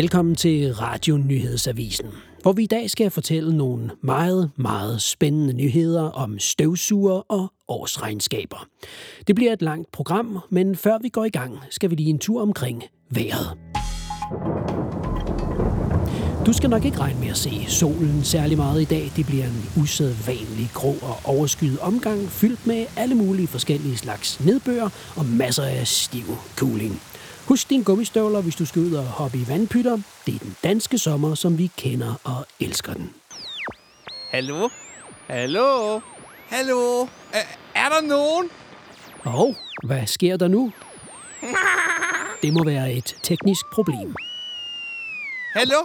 Velkommen til Radio Nyhedsavisen, hvor vi i dag skal fortælle nogle meget, meget spændende nyheder om støvsuger og årsregnskaber. Det bliver et langt program, men før vi går i gang, skal vi lige en tur omkring vejret. Du skal nok ikke regne med at se solen særlig meget i dag. Det bliver en usædvanlig grå og overskyet omgang, fyldt med alle mulige forskellige slags nedbør og masser af stiv kuling. Husk dine gummistøvler, hvis du skal ud og hoppe i vandpytter. Det er den danske sommer, som vi kender og elsker den. Hallo? Hallo? Hallo? Er, er der nogen? Og hvad sker der nu? Det må være et teknisk problem. Hallo?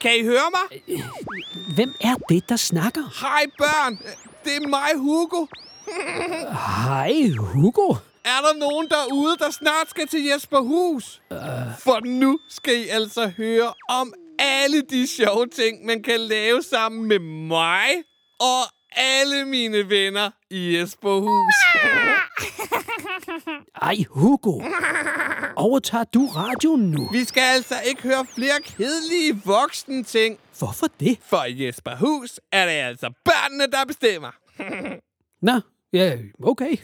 Kan I høre mig? Hvem er det, der snakker? Hej børn. Det er mig, Hugo. Hej, Hugo. Er der nogen derude, der snart skal til Jesperhus? For nu skal I altså høre om alle de sjove ting, man kan lave sammen med mig og alle mine venner i Jesperhus. Ej, Hugo. Overtager du radioen nu? Vi skal altså ikke høre flere kedelige voksne ting. Hvorfor det? For i Jesperhus er det altså børnene, der bestemmer. Nå, ja, okay.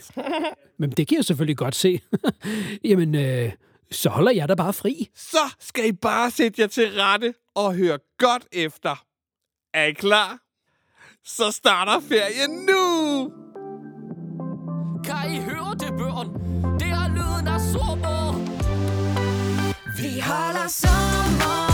Men det kan jeg selvfølgelig godt se. Jamen, øh, så holder jeg da bare fri. Så skal I bare sætte jer til rette og høre godt efter. Er I klar? Så starter ferien nu! Kan I høre det, børn? Det er lyden af sommer. Vi holder sommerferie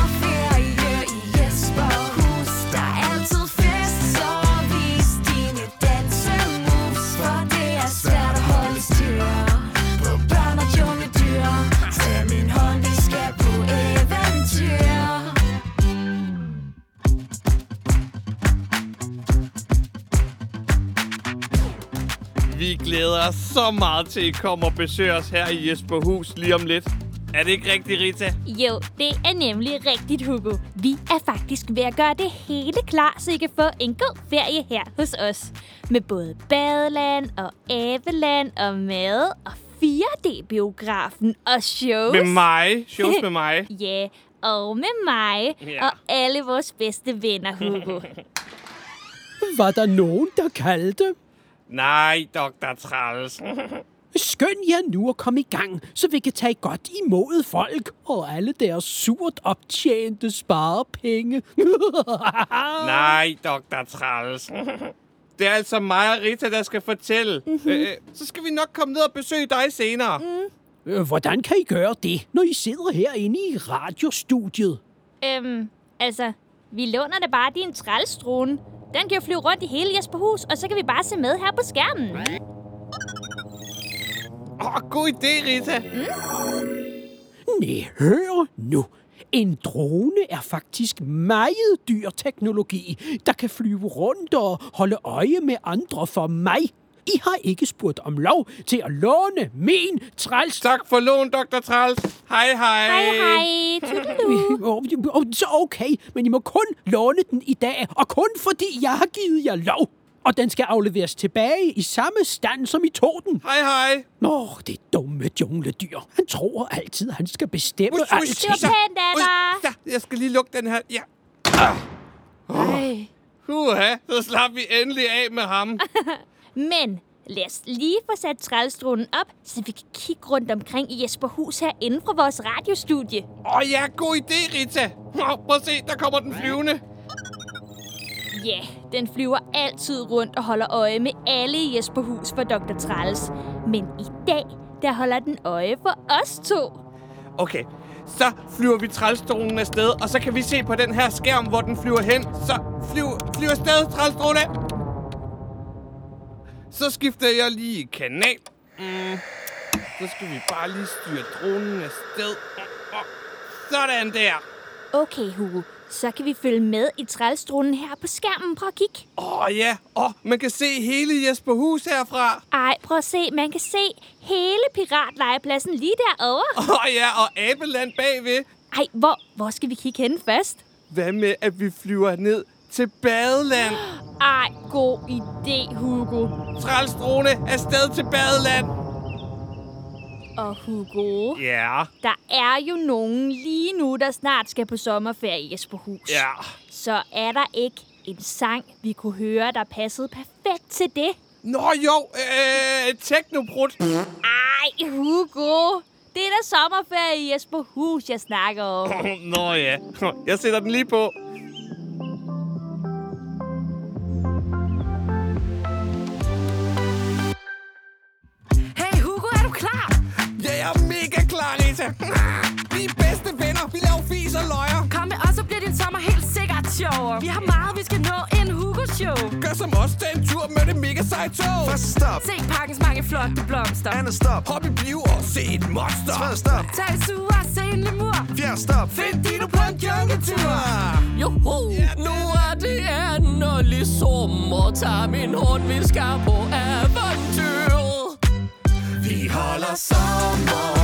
glæder os så meget til, at I kommer og besøger os her i Jesperhus lige om lidt. Er det ikke rigtigt, Rita? Jo, det er nemlig rigtigt, Hugo. Vi er faktisk ved at gøre det hele klar, så I kan få en god ferie her hos os. Med både badeland og abeland og mad og 4D-biografen og shows. Med mig. Shows med mig. Ja, og med mig Ja. og alle vores bedste venner, Hugo. Var der nogen, der kaldte? Nej, Dr. Træls. Skynd jer nu at komme i gang, så vi kan tage godt imod folk og alle deres surt optjente sparepenge. Nej, Dr. Træls. Det er altså mig og Rita, der skal fortælle. Mm-hmm. Øh, så skal vi nok komme ned og besøge dig senere. Mm. Øh, Hvordan kan I gøre det, når I sidder herinde i radiostudiet? øhm, altså, vi låner da bare din trælstrone. Den kan jo flyve rundt i hele Jesperhus, og så kan vi bare se med her på skærmen. Åh, oh, god idé, Rita. Nej, hør nu. En drone er faktisk meget dyr teknologi, der kan flyve rundt og holde øje med andre for mig. I har ikke spurgt om lov til at låne min træls... Tak for lån, Dr. Træls. Hej, hej. Hej, hej. Så okay, men I må kun låne den i dag, og kun fordi jeg har givet jer lov. Og den skal afleveres tilbage i samme stand, som I tog den. Hej, hej. Nå, det dumme jungledyr. Han tror altid, han skal bestemme Ui, ui, alt. Det var pænt af dig. jeg skal lige lukke den her. Ja. Ej. Uha, så slap vi endelig af med ham. Men lad os lige få sat trælstronen op, så vi kan kigge rundt omkring i Jesperhus herinde fra vores radiostudie. Åh oh, ja, god idé, Rita. Nå, prøv at se, der kommer den flyvende. Ja, den flyver altid rundt og holder øje med alle i Jesperhus for Dr. Træls. Men i dag, der holder den øje for os to. Okay, så flyver vi trælstolen afsted, og så kan vi se på den her skærm, hvor den flyver hen. Så flyv, flyv afsted, trælstolen. Så skifter jeg lige kanal. Mm. Så skal vi bare lige styre dronen afsted. Oh, oh. Sådan der. Okay, Hugo. Så kan vi følge med i trælstronen her på skærmen. Prøv at kigge. Åh oh, ja, åh, oh, man kan se hele Jesperhus herfra. Ej, prøv at se. Man kan se hele piratlegepladsen lige derovre. Åh oh, ja, og Abeland bagved. Ej, hvor, hvor skal vi kigge hen først? Hvad med, at vi flyver ned til Badeland? Ej, god idé, Hugo. Trælstrone afsted til Badeland. Og Hugo, Ja, der er jo nogen lige nu, der snart skal på sommerferie i Jesperhus. ja. Så er der ikke en sang, vi kunne høre, der passede perfekt til det? Nå jo, øh, teknobrud. Ej, Hugo! Det er da sommerferie i Jesperhus, jeg snakker om. Nå ja, jeg sætter den lige på. Hey Hugo, er du klar? Ja, jeg er mega klar, Rita. Vi er bedste venner. Vi laver fis og løjer sjovere. Vi har meget, vi skal nå en Hugo-show. Gør som os, tag en tur med det mega seje tog. Første stop. Se parkens mange flotte blomster. Andet stop. Hop i bio og se et monster. Tredje stop. Tag en sur og se en lemur. Fjerde stop. Find Dino på en jungletur. Joho, nu er det endelig sommer. Tag min hånd, vi skal på eventyr. Vi holder sommerferie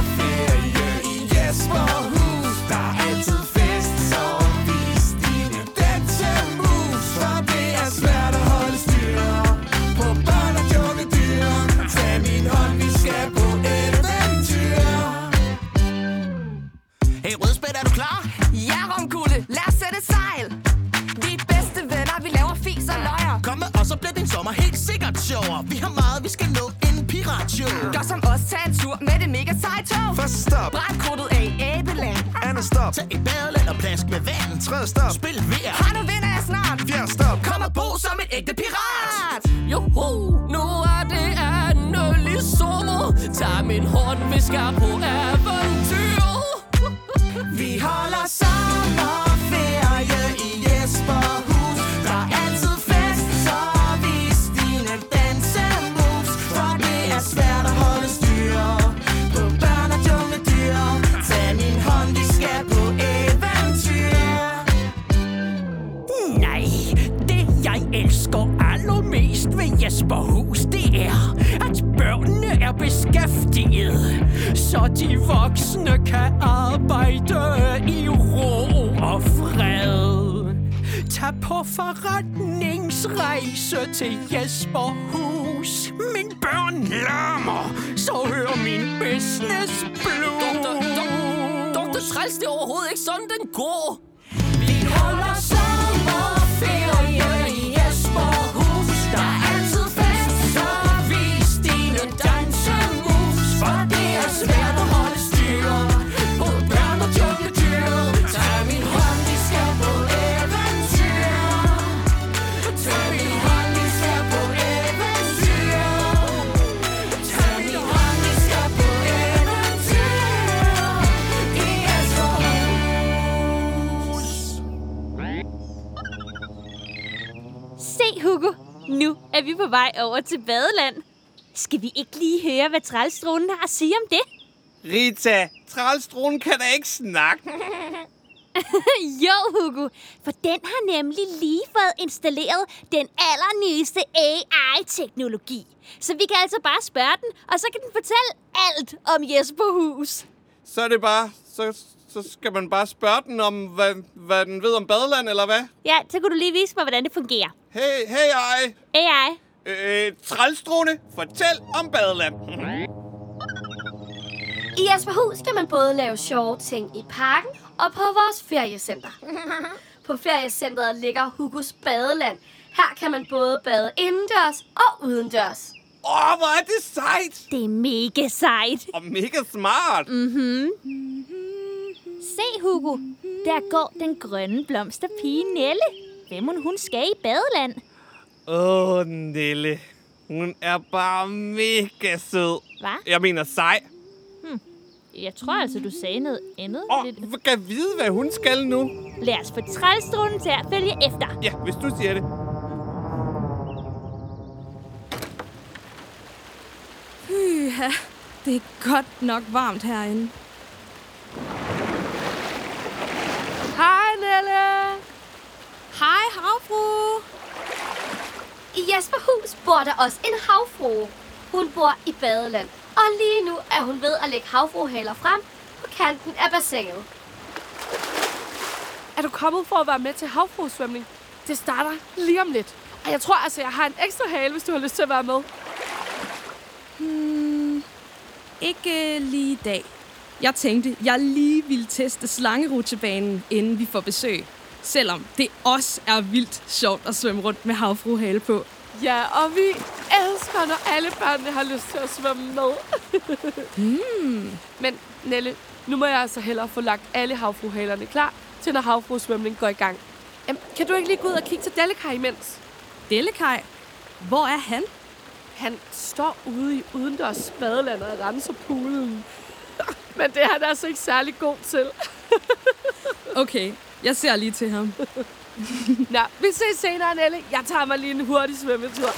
sjovere. Vi har meget, vi skal nå en piratshow. Gør som os, tag en tur med det mega seje tog. Første stop. Brænd krudtet af i Abeland. Andet stop. Tag et badeland og plask med vand. Tredje stop. Spil VR. Har nu vinder jeg snart. Fjerde stop. Kom og bo som en ægte pirat. Joho, nu er det endelig sommer. Tag min hånd, vi skal på eventyr. Så de voksne kan arbejde i ro og fred. Tag på forretningsrejse til Jesperhus. Min børn larmer, så hør min business blue. doktor Træls, det er overhovedet ikke sådan, den går. Nu er vi på vej over til badeland. Skal vi ikke lige høre, hvad trælstronen har at sige om det? Rita, trælstronen kan da ikke snakke. jo, Hugo. For den har nemlig lige fået installeret den allernyeste AI-teknologi. Så vi kan altså bare spørge den, og så kan den fortælle alt om Jesperhus. Så er det bare, så, så skal man bare spørge den om, hvad, hvad den ved om badeland, eller hvad? Ja, så kunne du lige vise mig, hvordan det fungerer. Hey, hey, ej. AI. Øh, trælstrone, fortæl om badeland. I Jesperhus kan man både lave sjove ting i parken og på vores feriecenter. På feriecenteret ligger Hugos Badeland. Her kan man både bade indendørs og udendørs. Åh, oh, hvor er det sejt! Det er mega sejt. Og mega smart. Mm. Se, Hugo. Der går den grønne blomsterpige Nelle. Hvem hun, hun skal i badeland. Åh, oh, Nelle. Hun er bare mega sød. Hvad? Jeg mener sej. Jeg tror altså, du sagde noget andet. Åh, oh, kan vide, hvad hun skal nu? Lad os få trælstronen til at følge efter. Ja, hvis du siger det. Pyha, det er godt nok varmt herinde. Hej, Nelle. Hej, havfru. I Jesperhus bor der også en havfrue. Hun bor i Badeland. Og lige nu er hun ved at lægge havfruhaler frem på kanten af bassinet. Er du kommet for at være med til havfruesvømning? Det starter lige om lidt. Og jeg tror altså, jeg har en ekstra hale, hvis du har lyst til at være med. Hmm. ikke lige i dag. Jeg tænkte, jeg lige ville teste slangerutsjebanen, inden vi får besøg. Selvom det også er vildt sjovt at svømme rundt med havfruhale på. Ja, og vi elsker, når alle børnene har lyst til at svømme med. Hmm. Men Nelle, nu må jeg altså hellere få lagt alle havfruhalerne klar, til når havfruesvømning går i gang. Jamen, kan du ikke lige gå ud og kigge til Dellekaj imens? Dellekaj, hvor er han? Han står ude i udendørs badeland og renser poolen. Men det er han altså ikke særlig god til. Okay, jeg ser lige til ham. Nå, vi ses senere, Nelle. Jeg tager mig lige en hurtig svømmetur.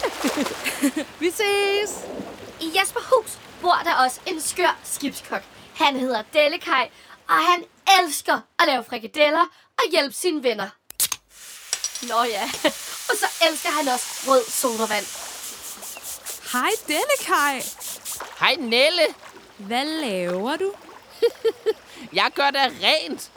vi ses! I Jesperhus bor der også en skør skibskok. Han hedder Dellekaj, og han elsker at lave frikadeller og hjælpe sine venner. Nå ja, og så elsker han også rød sodavand. Hej, Dellekaj. Hej Nelle, Hvad laver du? jeg gør da rent.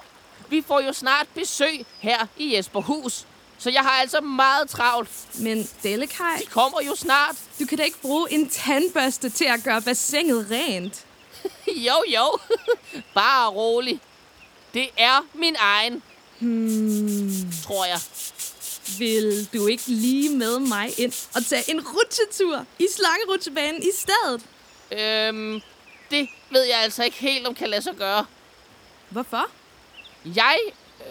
Vi får jo snart besøg her i Jesperhus. Så jeg har altså meget travlt. Men Dellekaj, De kommer jo snart. du kan da ikke bruge en tandbørste til at gøre bassinet rent. Jo, jo. Bare rolig. Det er min egen, Hmm. tror jeg. Vil du ikke lige med mig ind og tage en rutsjetur i slangerutsjebanen i stedet? Øhm, det ved jeg altså ikke helt, om kan lade sig gøre. Hvorfor? Jeg,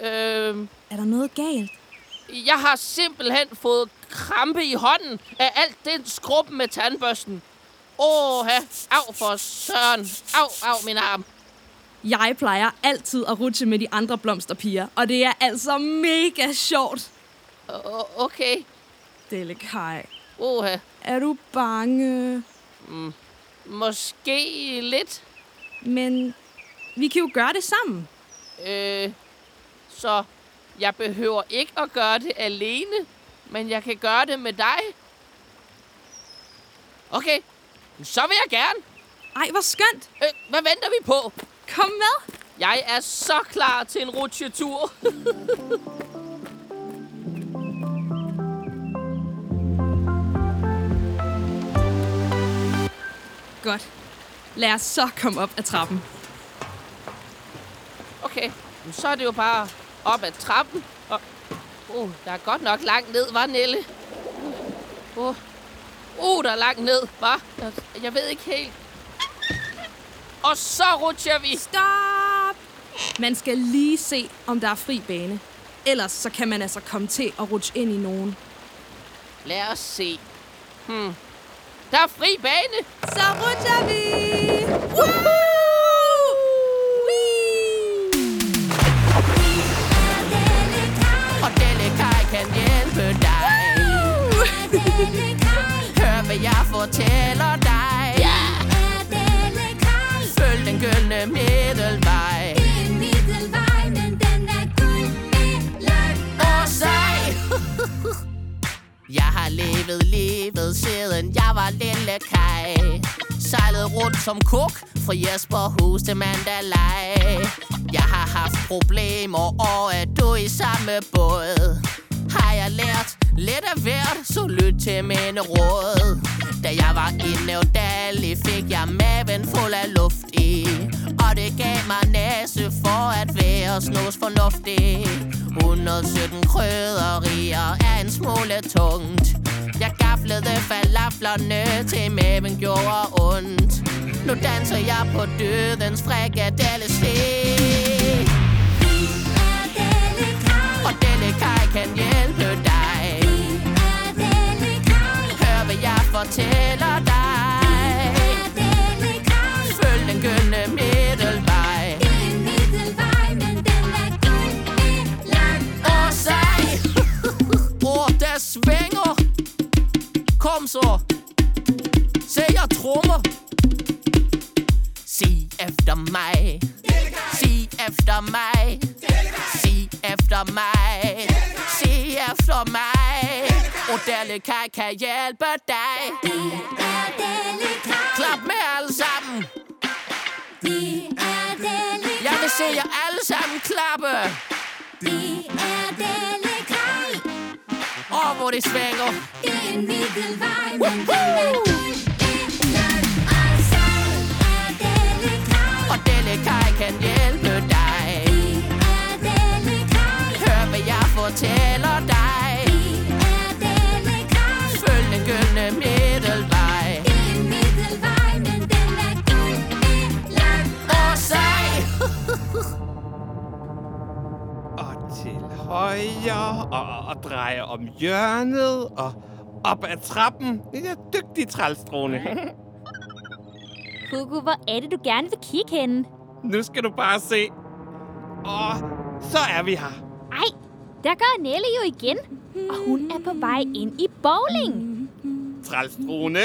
øhm, Er der noget galt? jeg har simpelthen fået krampe i hånden af alt den skrub med tandbørsten. Åh, Au for søren. Au, au, min arm. Jeg plejer altid at rutsche med de andre blomsterpiger, og det er altså mega sjovt. O- okay. Dellekaj, Åh, er du bange? måske lidt. Men vi kan jo gøre det sammen. Øh, så jeg behøver ikke at gøre det alene, men jeg kan gøre det med dig. Okay, så vil jeg gerne. Ej, hvor skønt. Øh, hvad venter vi på? Kom med. Jeg er så klar til en rutsjetur. Godt. Lad os så komme op ad trappen. Okay, så er det jo bare op ad trappen. Og, uh, der er godt nok langt ned, var Nelle? Uh, uh, der er langt ned, var. Jeg, jeg ved ikke helt. Og så rutscher vi. Stop! Man skal lige se, om der er fri bane. Ellers så kan man altså komme til at rutsche ind i nogen. Lad os se. Hmm. Der er fri bane. Så rutscher vi! Woo! Hør, hvad jeg fortæller dig. Følg den gyldne middelvej. Og sej. Jeg har levet livet siden jeg var lille kaj. Sejlet rundt som kok fra Jesperhus til Mandalay. Jeg har haft problemer, og er du i samme båd? Har jeg lært lidt af hvert, så lyt til mine råd. Da jeg var i Nævdali, fik jeg maven fuld af luft i. Og det gav mig næse for at være snus fornuftig. 117 krydderier er en smule tungt. Jeg gaflede falaflerne til maven gjorde ondt. Nu danser jeg på dødens frikadelle Og Dellekaj kan hjælpe dig. Fortæller dig. Følg den gyldne middelvej. Og sej. Ord, der svinger. Kom så. Se, jeg trummer. Sig efter mig. Sig efter mig. Sig efter mig. Sig efter mig. Odelle Kai kan hjælpe dig. Vi er Delle Kaj. Klap med alle sammen. Vi er Delle Kaj. Jeg vil se jer alle sammen klappe. Vi er Delle Kaj. Åh, oh, hvor det svænger. Det er en middelvej, men den er guld. Kai altså kan hjælpe dig. Vi er Delle Kai. Hør, hvad jeg fortæller dig. Højre og, og dreje om hjørnet og op ad trappen. Det er dygtig trælstrone. Hugo, hvor er det, du gerne vil kigge henne? nu skal du bare se. Og så er vi her. Ej, der går Nelle jo igen. Og hun er på vej ind i bowling. Trælstrone,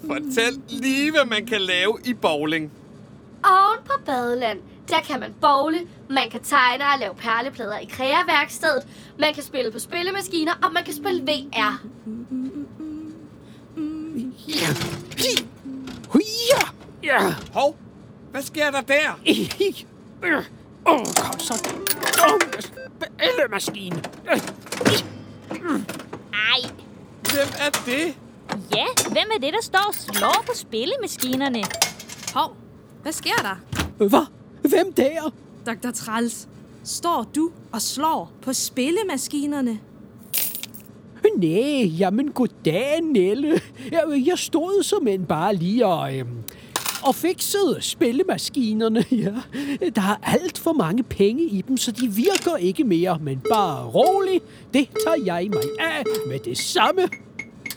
fortæl lige, hvad man kan lave i bowling. Oven på badeland, der kan man bowle, man kan tegne og lave perleplader i kreaværkstedet, man kan spille på spillemaskiner, og man kan spille VR. Huja! Ja! Hov, hvad sker der der? Åh, oh, kom så. Spillemaskine. Ej, Hvem er det? ja, hvem er det, der står og slår på spillemaskinerne? Hov, hvad sker der? Hvad? Hvem der? Dr. Træls, står du og slår på spillemaskinerne? Nej, jamen goddag, Nelle. Jeg, jeg stod som en bare lige og, øhm, og fikset spillemaskinerne. Ja. Der er alt for mange penge i dem, så de virker ikke mere. Men bare rolig, det tager jeg mig af med det samme.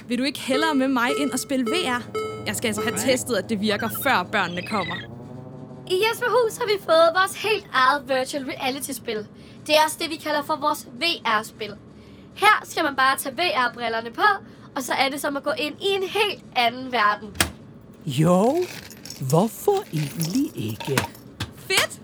Vil du ikke hellere med mig ind og spille VR? Jeg skal altså have testet, at det virker, før børnene kommer. I Jesperhus har vi fået vores helt eget virtual reality-spil. Det er også det, vi kalder for vores VR-spil. Her skal man bare tage VR-brillerne på, og så er det som at gå ind i en helt anden verden. Jo, hvorfor egentlig ikke? Fedt!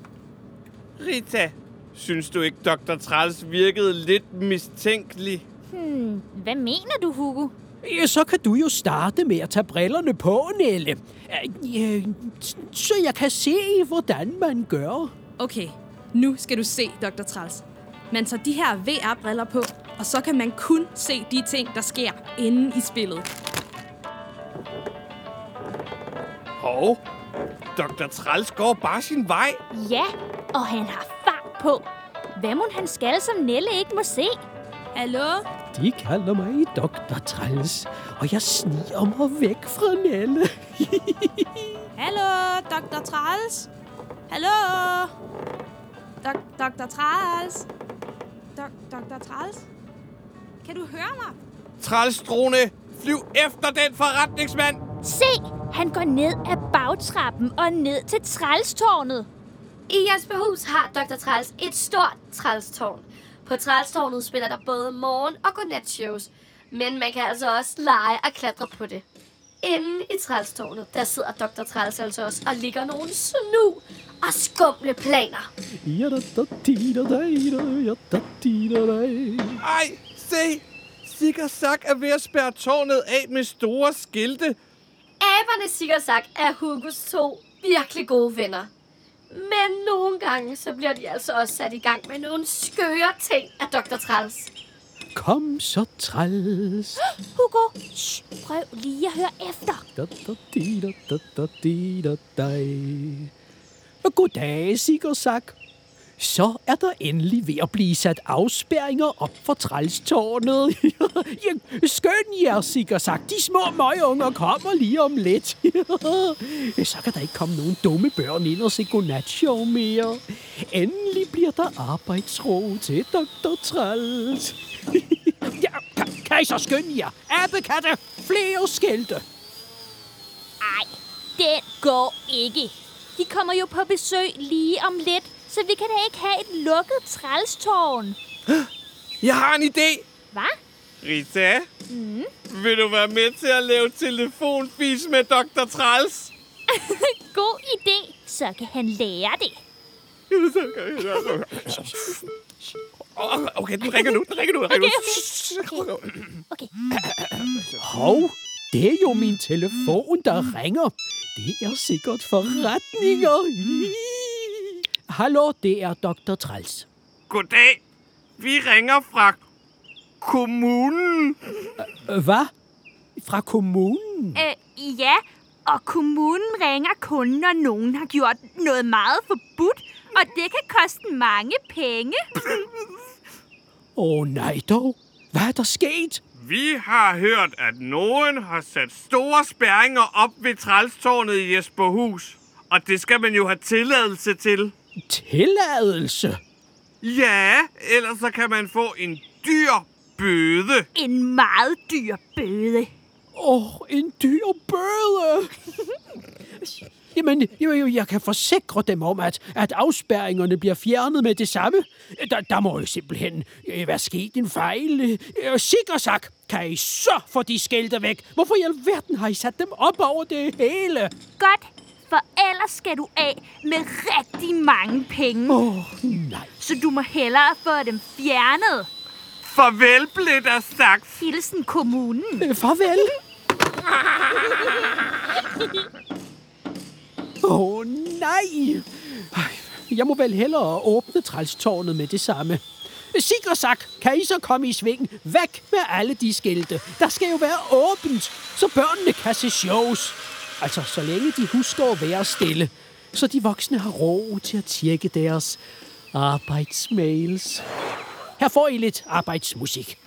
Rita, synes du ikke, Dr. Træls virkede lidt mistænkelig? Hmm, hvad mener du, Hugo? Ja, så kan du jo starte med at tage brillerne på, Nelle. Øh, Så jeg kan se, hvordan man gør. Okay, nu skal du se, Dr. Træls. Man tager de her VR-briller på, og så kan man kun se de ting, der sker inde i spillet. Hov, Dr. Træls går bare sin vej. Ja, og han har fart på. Hvad må han skal, som Nelle ikke må se? Hallo? De kalder mig Dr. Træls, og jeg sniger mig væk fra Nelle. Hallo, Dr. Træls? Hallo? Dok- Dr. Træls? Dok- Dr. Træls? Kan du høre mig? Trælstrone, flyv efter den forretningsmand. Se, han går ned ad bagtrappen og ned til trælstårnet. I Jesperhus har Dr. Træls et stort trælstårn. På trælstårnet spiller der både morgen- og godnatshows. Men man kan altså også lege og klatre på det. Inde i trælstårnet, der sidder Dr. Træls altså også og ligger nogle snu og skumle planer. Ej, se. Sikker Sak er ved at spærre tårnet af med store skilte. Aberne Sigursak er Hugos to virkelig gode venner. Men nogle gange, så bliver de altså også sat i gang med nogle skøre ting af Dr. Træls. Kom så, Træls. Hugo, shh, prøv lige at høre efter. Da, da, di, da, da, da, di, da, da. Goddag, Sigursak. Så er der endelig ved at blive sat afspærringer op for trælstårnet. Skøn jer, sagt, De små møgunger kommer lige om lidt. Så kan der ikke komme nogen dumme børn ind og se godnatshow mere. Endelig bliver der arbejdsro til Dr. Træls. Ja, kan, kan I så skynde jer? Abekatte, flere skilte. Ej, den går ikke. De kommer jo på besøg lige om lidt, så vi kan da ikke have et lukket trælstårn. Jeg har en idé. Hvad? Rita, mm. vil du være med til at lave telefonfis med Dr. Træls? God idé. Så kan han lære det. Okay, den ringer nu. Den ringer nu. Den ringer nu. Okay. Hov, det er jo min telefon, der ringer. Det er sikkert forretninger. Hallo, det er Dr. Træls. Goddag. Vi ringer fra kommunen. Øh, Hvad? Fra kommunen? Øh, ja, og kommunen ringer kun, når nogen har gjort noget meget forbudt, og det kan koste mange penge. Åh oh, nej dog. Hvad er der sket? Vi har hørt, at nogen har sat store spærringer op ved trælstårnet i Jesperhus. Og det skal man jo have tilladelse til. Tilladelse? Ja, ellers så kan man få en dyr bøde. En meget dyr bøde. Åh, oh, en dyr bøde! Jamen, jo, jo, jeg kan forsikre dem om, at, at afspærringerne bliver fjernet med det samme. Der, der må jo simpelthen øh, være sket en fejl. Øh, Sikkersak, kan I så få de skilte væk? Hvorfor i alverden har I sat dem op over det hele? Godt, for ellers skal du af med rigtig mange penge. Åh, oh, nej. Så du må hellere få dem fjernet. Farvel, blev der sagt. Hilsen kommunen. Øh, Farvel. Åh, oh, nej. Ej, Jeg må vel hellere åbne trælstårnet med det samme. Sikkersak, kan I så komme i sving? Væk med alle de skilte. Der skal jo være åbent, så børnene kan se shows. Altså, så længe de husker at være stille, så de voksne har ro til at tjekke deres arbejdsmails. Her får I lidt arbejdsmusik.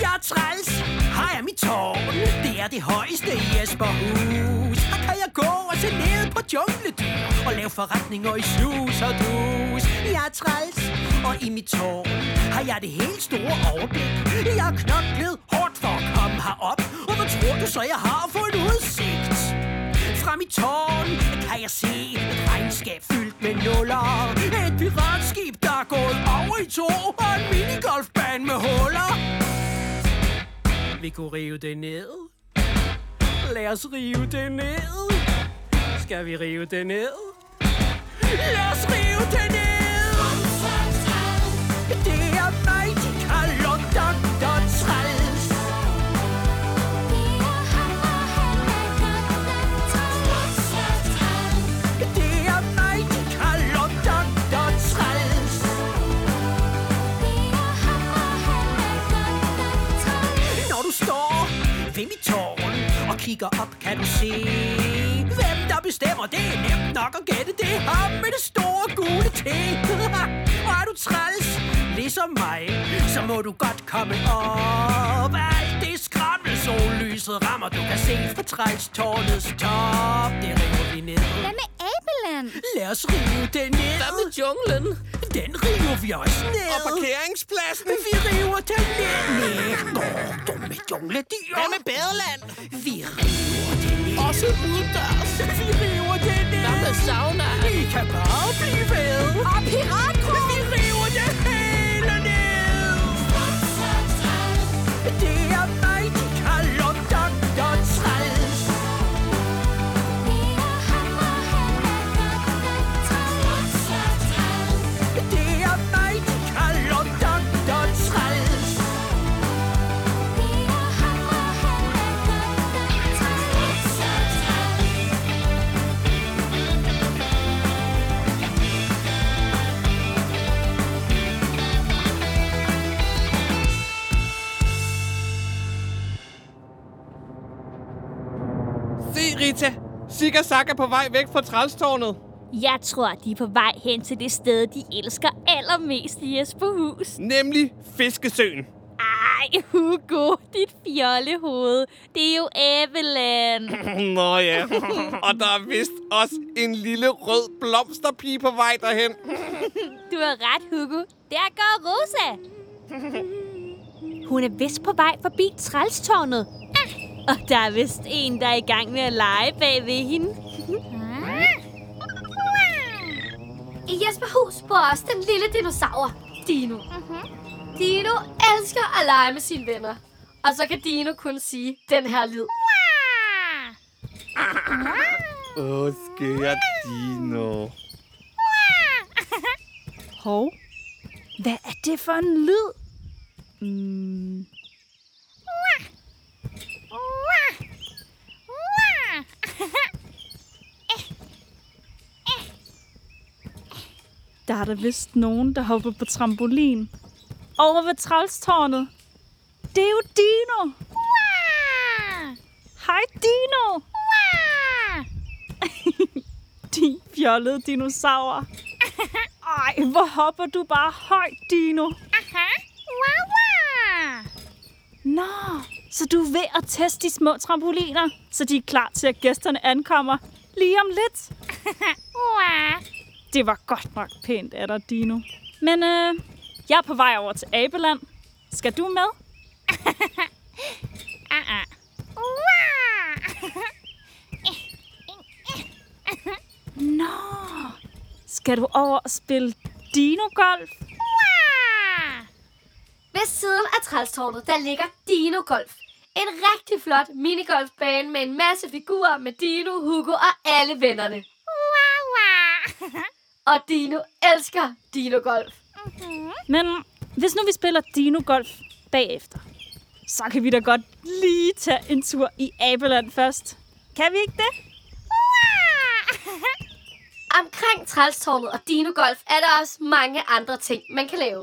Jeg er træls, her er mit tår? Det er det højeste i Jesperhus Her kan jeg gå og se ned på jungledyr Og lave forretninger i sus og dus? Jeg er træls, og i mit tårn Har jeg det helt store overblik. Jeg har knoklet hårdt for at komme herop. Og hvad tror du så jeg har for en udsigt? Fra mit tårn kan jeg se et regnskab fyldt med nuller. Et piratskib, der er gået over i to Og en minigolfbane med huller. Vi kunne rive det ned. Lad os rive det ned. Skal vi rive det ned? Lad os rive det ned. Det er bare kigger op, kan du se, hvem der bestemmer. Det er nemt nok at gætte. Det er ham med det store gule te og er du træls, ligesom mig, så må du godt komme op. Alt det skræmmel, sollyset rammer, du kan se fra trælstårnets top. Det river vi ned. Hvad med Abeland? Lad os rive det ned. Hvad med junglen? Den river vi også ned. Og parkeringspladsen. Vi river den ned. Næh, Åh, dumme jungledyr. Hvad med Badeland? Vi river det ned. Også udendørs. Vi river det ned. Hvad med sauna? Vi kan bare blive ved. Og piratkro! Rita. Sikkersak er på vej væk fra trælstårnet. Jeg tror, de er på vej hen til det sted, de elsker allermest i Jesperhus. Nemlig Fiskesøen. Ej, Hugo, dit fjollehoved. Det er jo Abeland. Nå ja. Og der er vist også en lille rød blomsterpige på vej derhen. Du har ret, Hugo. Der går Rosa. Hun er vist på vej forbi trælstårnet. Og der er vist en, der er i gang med at lege bag ved hende. I Jesperhus bor også den lille dinosaur, Dino. Dino elsker at lege med sine venner. Og så kan Dino kun sige den her lyd. Åh, oh, skære Dino. Hov. Hvad er det for en lyd? Mm. Der er der vist nogen, der hopper på trampolin. Over ved trælstårnet. Det er jo Dino. Hej, Dino. Din fjollede dinosaur. Ej, hvor hopper du bare højt, Dino. Nå, Så du er ved at teste de små trampoliner, så de er klar til, at gæsterne ankommer lige om lidt. Det var godt nok pænt af dig, Dino. Men øh, jeg er på vej over til Abeland. Skal du med? Nå, skal du over og spille Dino-golf? Ved siden af trælstårnet, der ligger Dino Golf. En rigtig flot minigolfbane med en masse figurer med Dino, Hugo og alle vennerne. Og Dino elsker Dino Golf. Men hvis nu vi spiller Dino-golf bagefter, så kan vi da godt lige tage en tur i Abeland først. Kan vi ikke det? Omkring trælstårnet og Dino Golf er der også mange andre ting, man kan lave.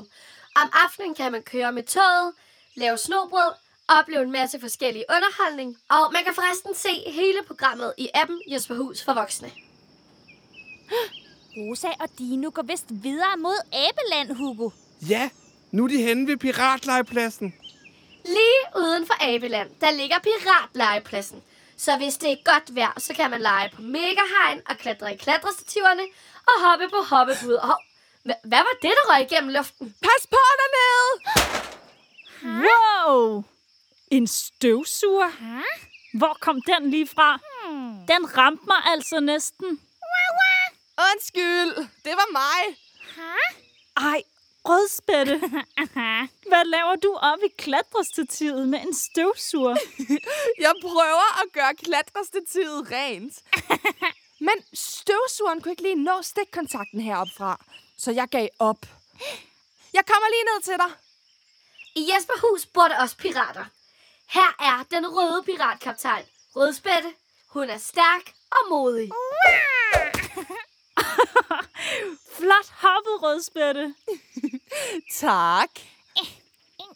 Om aftenen kan man køre med toget, lave snobrød, opleve en masse forskellig underholdning, og man kan forresten se hele programmet i appen Jesperhus for voksne. Rosa og Dino går vist videre mod Abeland, Hugo. Ja, nu er de henne ved piratlegepladsen. Lige uden for Abeland, der ligger piratlegepladsen. Så hvis det er godt vejr, så kan man lege på megahegn og klatre i klatrestativerne og hoppe på hoppebud. Og hva- hvad var det, der røg igennem luften? Pas på dernede! Wow! En støvsuger? Hvor kom den lige fra? Den ramte mig altså næsten. Undskyld, det var mig. Ej, rødspætte. Hvad laver du op i klatrestativet med en støvsuger? Jeg prøver at gøre klatrestativet rent. Men støvsugeren kunne ikke lige nå stikkontakten heroppe fra, så jeg gav op. Jeg kommer lige ned til dig. I Jesperhus bor der også pirater. Her er den røde piratkaptajn, Rødspætte. Hun er stærk og modig. Flot hoppet, rødspætte. Tak.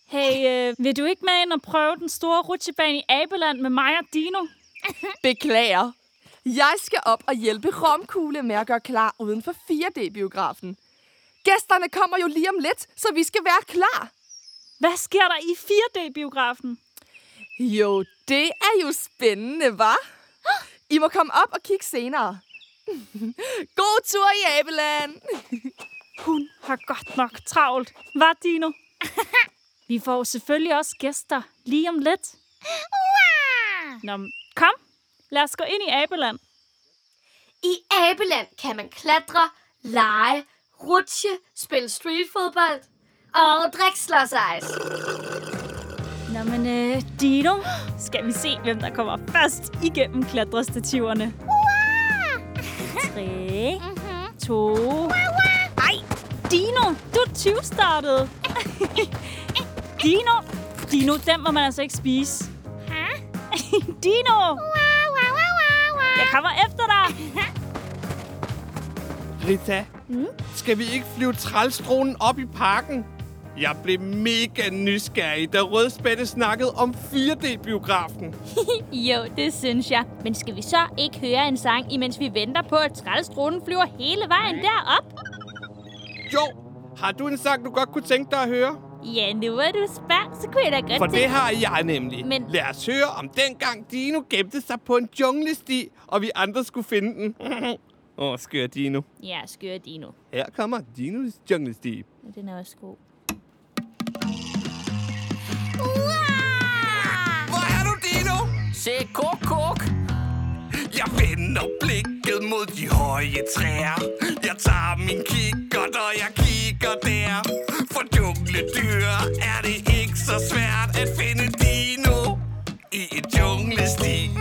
Hey, øh, vil du ikke med ind og prøve den store rutsjebane i Abeland med mig og Dino? Beklager. Jeg skal op og hjælpe Romkugle med at gøre klar uden for 4D-biografen. Gæsterne kommer jo lige om lidt, så vi skal være klar. Hvad sker der i 4D-biografen? Jo, det er jo spændende, var? I må komme op og kigge senere. God tur i Abeland. Hun har godt nok travlt. Hvad, Dino? Vi får selvfølgelig også gæster lige om lidt. Nå, kom. Lad os gå ind i Abeland. I Abeland kan man klatre, lege, rutsche, spille streetfodbold og drikke slåsejs. Nå, men øh, Dino, skal vi se, hvem der kommer først igennem klatrestativerne. Tre, to... Ej, Dino, du er 20 startet. Dino, Dino, den må man altså ikke spise. Dino! Jeg kommer efter dig. Rita, mm? skal vi ikke flyve trælstronen op i parken? Jeg blev mega nysgerrig, da Rødspætte snakkede om 4D-biografen. Jo, det synes jeg. Men skal vi så ikke høre en sang, imens vi venter på, at trælstronen flyver hele vejen derop? Jo, har du en sang, du godt kunne tænke dig at høre? Ja, nu hvor du spørger, så kunne jeg da godt For det har jeg nemlig. Men- Lad os høre om dengang Dino gemte sig på en junglesti, og vi andre skulle finde den. Åh, oh, skør Dino. Ja, skør Dino. Her kommer Dinos junglesti. Den er også god. Se, kuk, kuk. Jeg vender blikket mod de høje træer. Jeg tager min kikkert, og jeg kigger der. For dyr er det ikke så svært at finde Dino i et junglesti.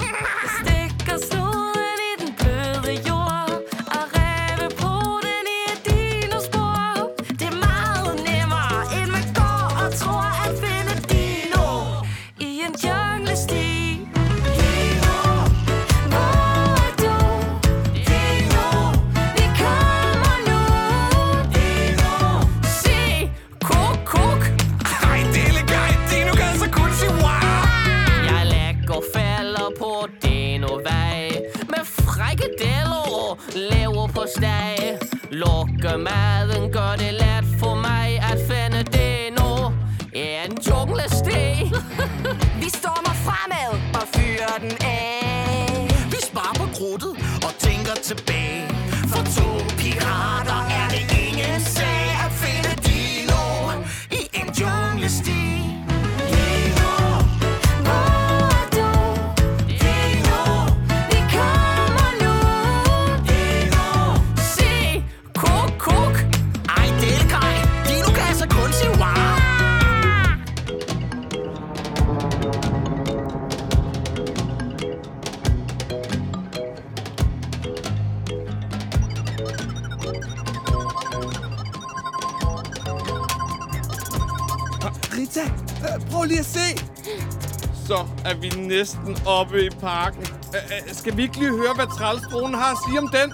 Næsten oppe i parken. Øh, Skal vi ikke lige høre, hvad trælsdronen har at sige om den?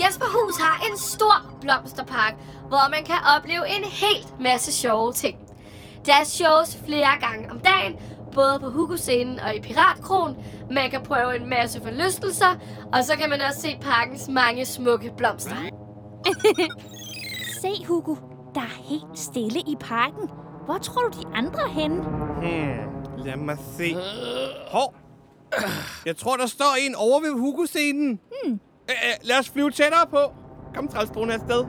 Jesperhus har en stor blomsterpark, hvor man kan opleve en helt masse sjove ting. Der er shows flere gange om dagen, både på Hugo-scenen og i Piratkronen. Man kan prøve en masse forlystelser, og så kan man også se parkens mange smukke blomster. Se, Hugo. Der er helt stille i parken. Hvor tror du, de andre er henne? Hmm, lad mig se. Hov. Jeg tror, der står en over ved Hugo-scenen. Hmm. Øh, øh, lad os flyve tættere på. Kom, trælsdronen afsted.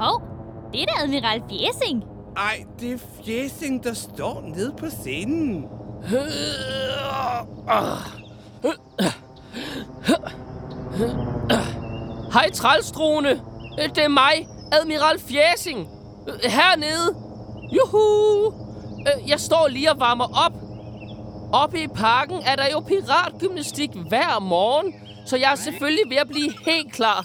Hov, det er da Admiral Fjesing. Ej, det er Fjesing, der står nede på scenen. Hej, trælsdrone. Øh, Det er mig, Admiral Fjæsing. Øh, Hernede. Juhu. Øh, Jeg står lige og varmer op. Oppe i parken er der jo piratgymnastik hver morgen, så jeg er selvfølgelig ved at blive helt klar.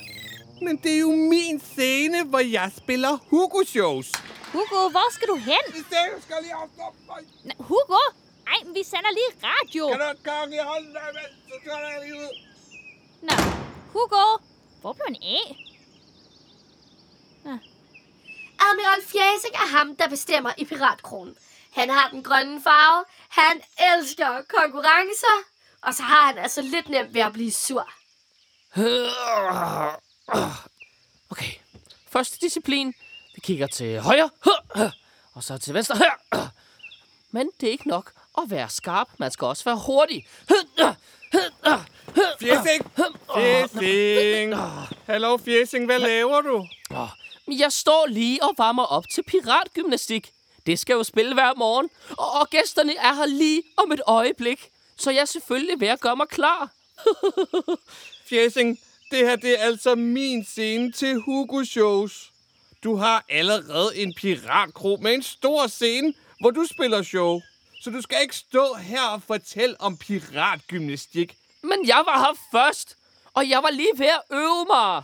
Men det er jo min scene, hvor jeg spiller Hugo-shows. Hugo, hvor skal du hen? Jeg skal lige afstoppe mig. Nå, Hugo? Ej, men vi sender lige radio. Kan du komme i hånden, så tager jeg lige ud. Nå, Hugo. Hvor blev han af? Admiral Fjæsing er ham, der bestemmer i Piratkronen. Han har den grønne farve, han elsker konkurrencer, og så har han altså lidt nemt ved at blive sur. Okay. Første disciplin. Vi kigger til højre. Og så til venstre. Men det er ikke nok at være skarp. Man skal også være hurtig. Fjesing! Fjesing! Hallo, Fjesing, hvad laver du? Jeg står lige og varmer op til piratgymnastik. Det skal jo spille hver morgen. Og, gæsterne er her lige om et øjeblik. Så jeg er selvfølgelig ved at gøre mig klar. Fjesing, det her det er altså min scene til Hugo-shows. Du har allerede en piratkro med en stor scene, hvor du spiller show. Så du skal ikke stå her og fortælle om piratgymnastik. Men jeg var her først. Og jeg var lige ved at øve mig.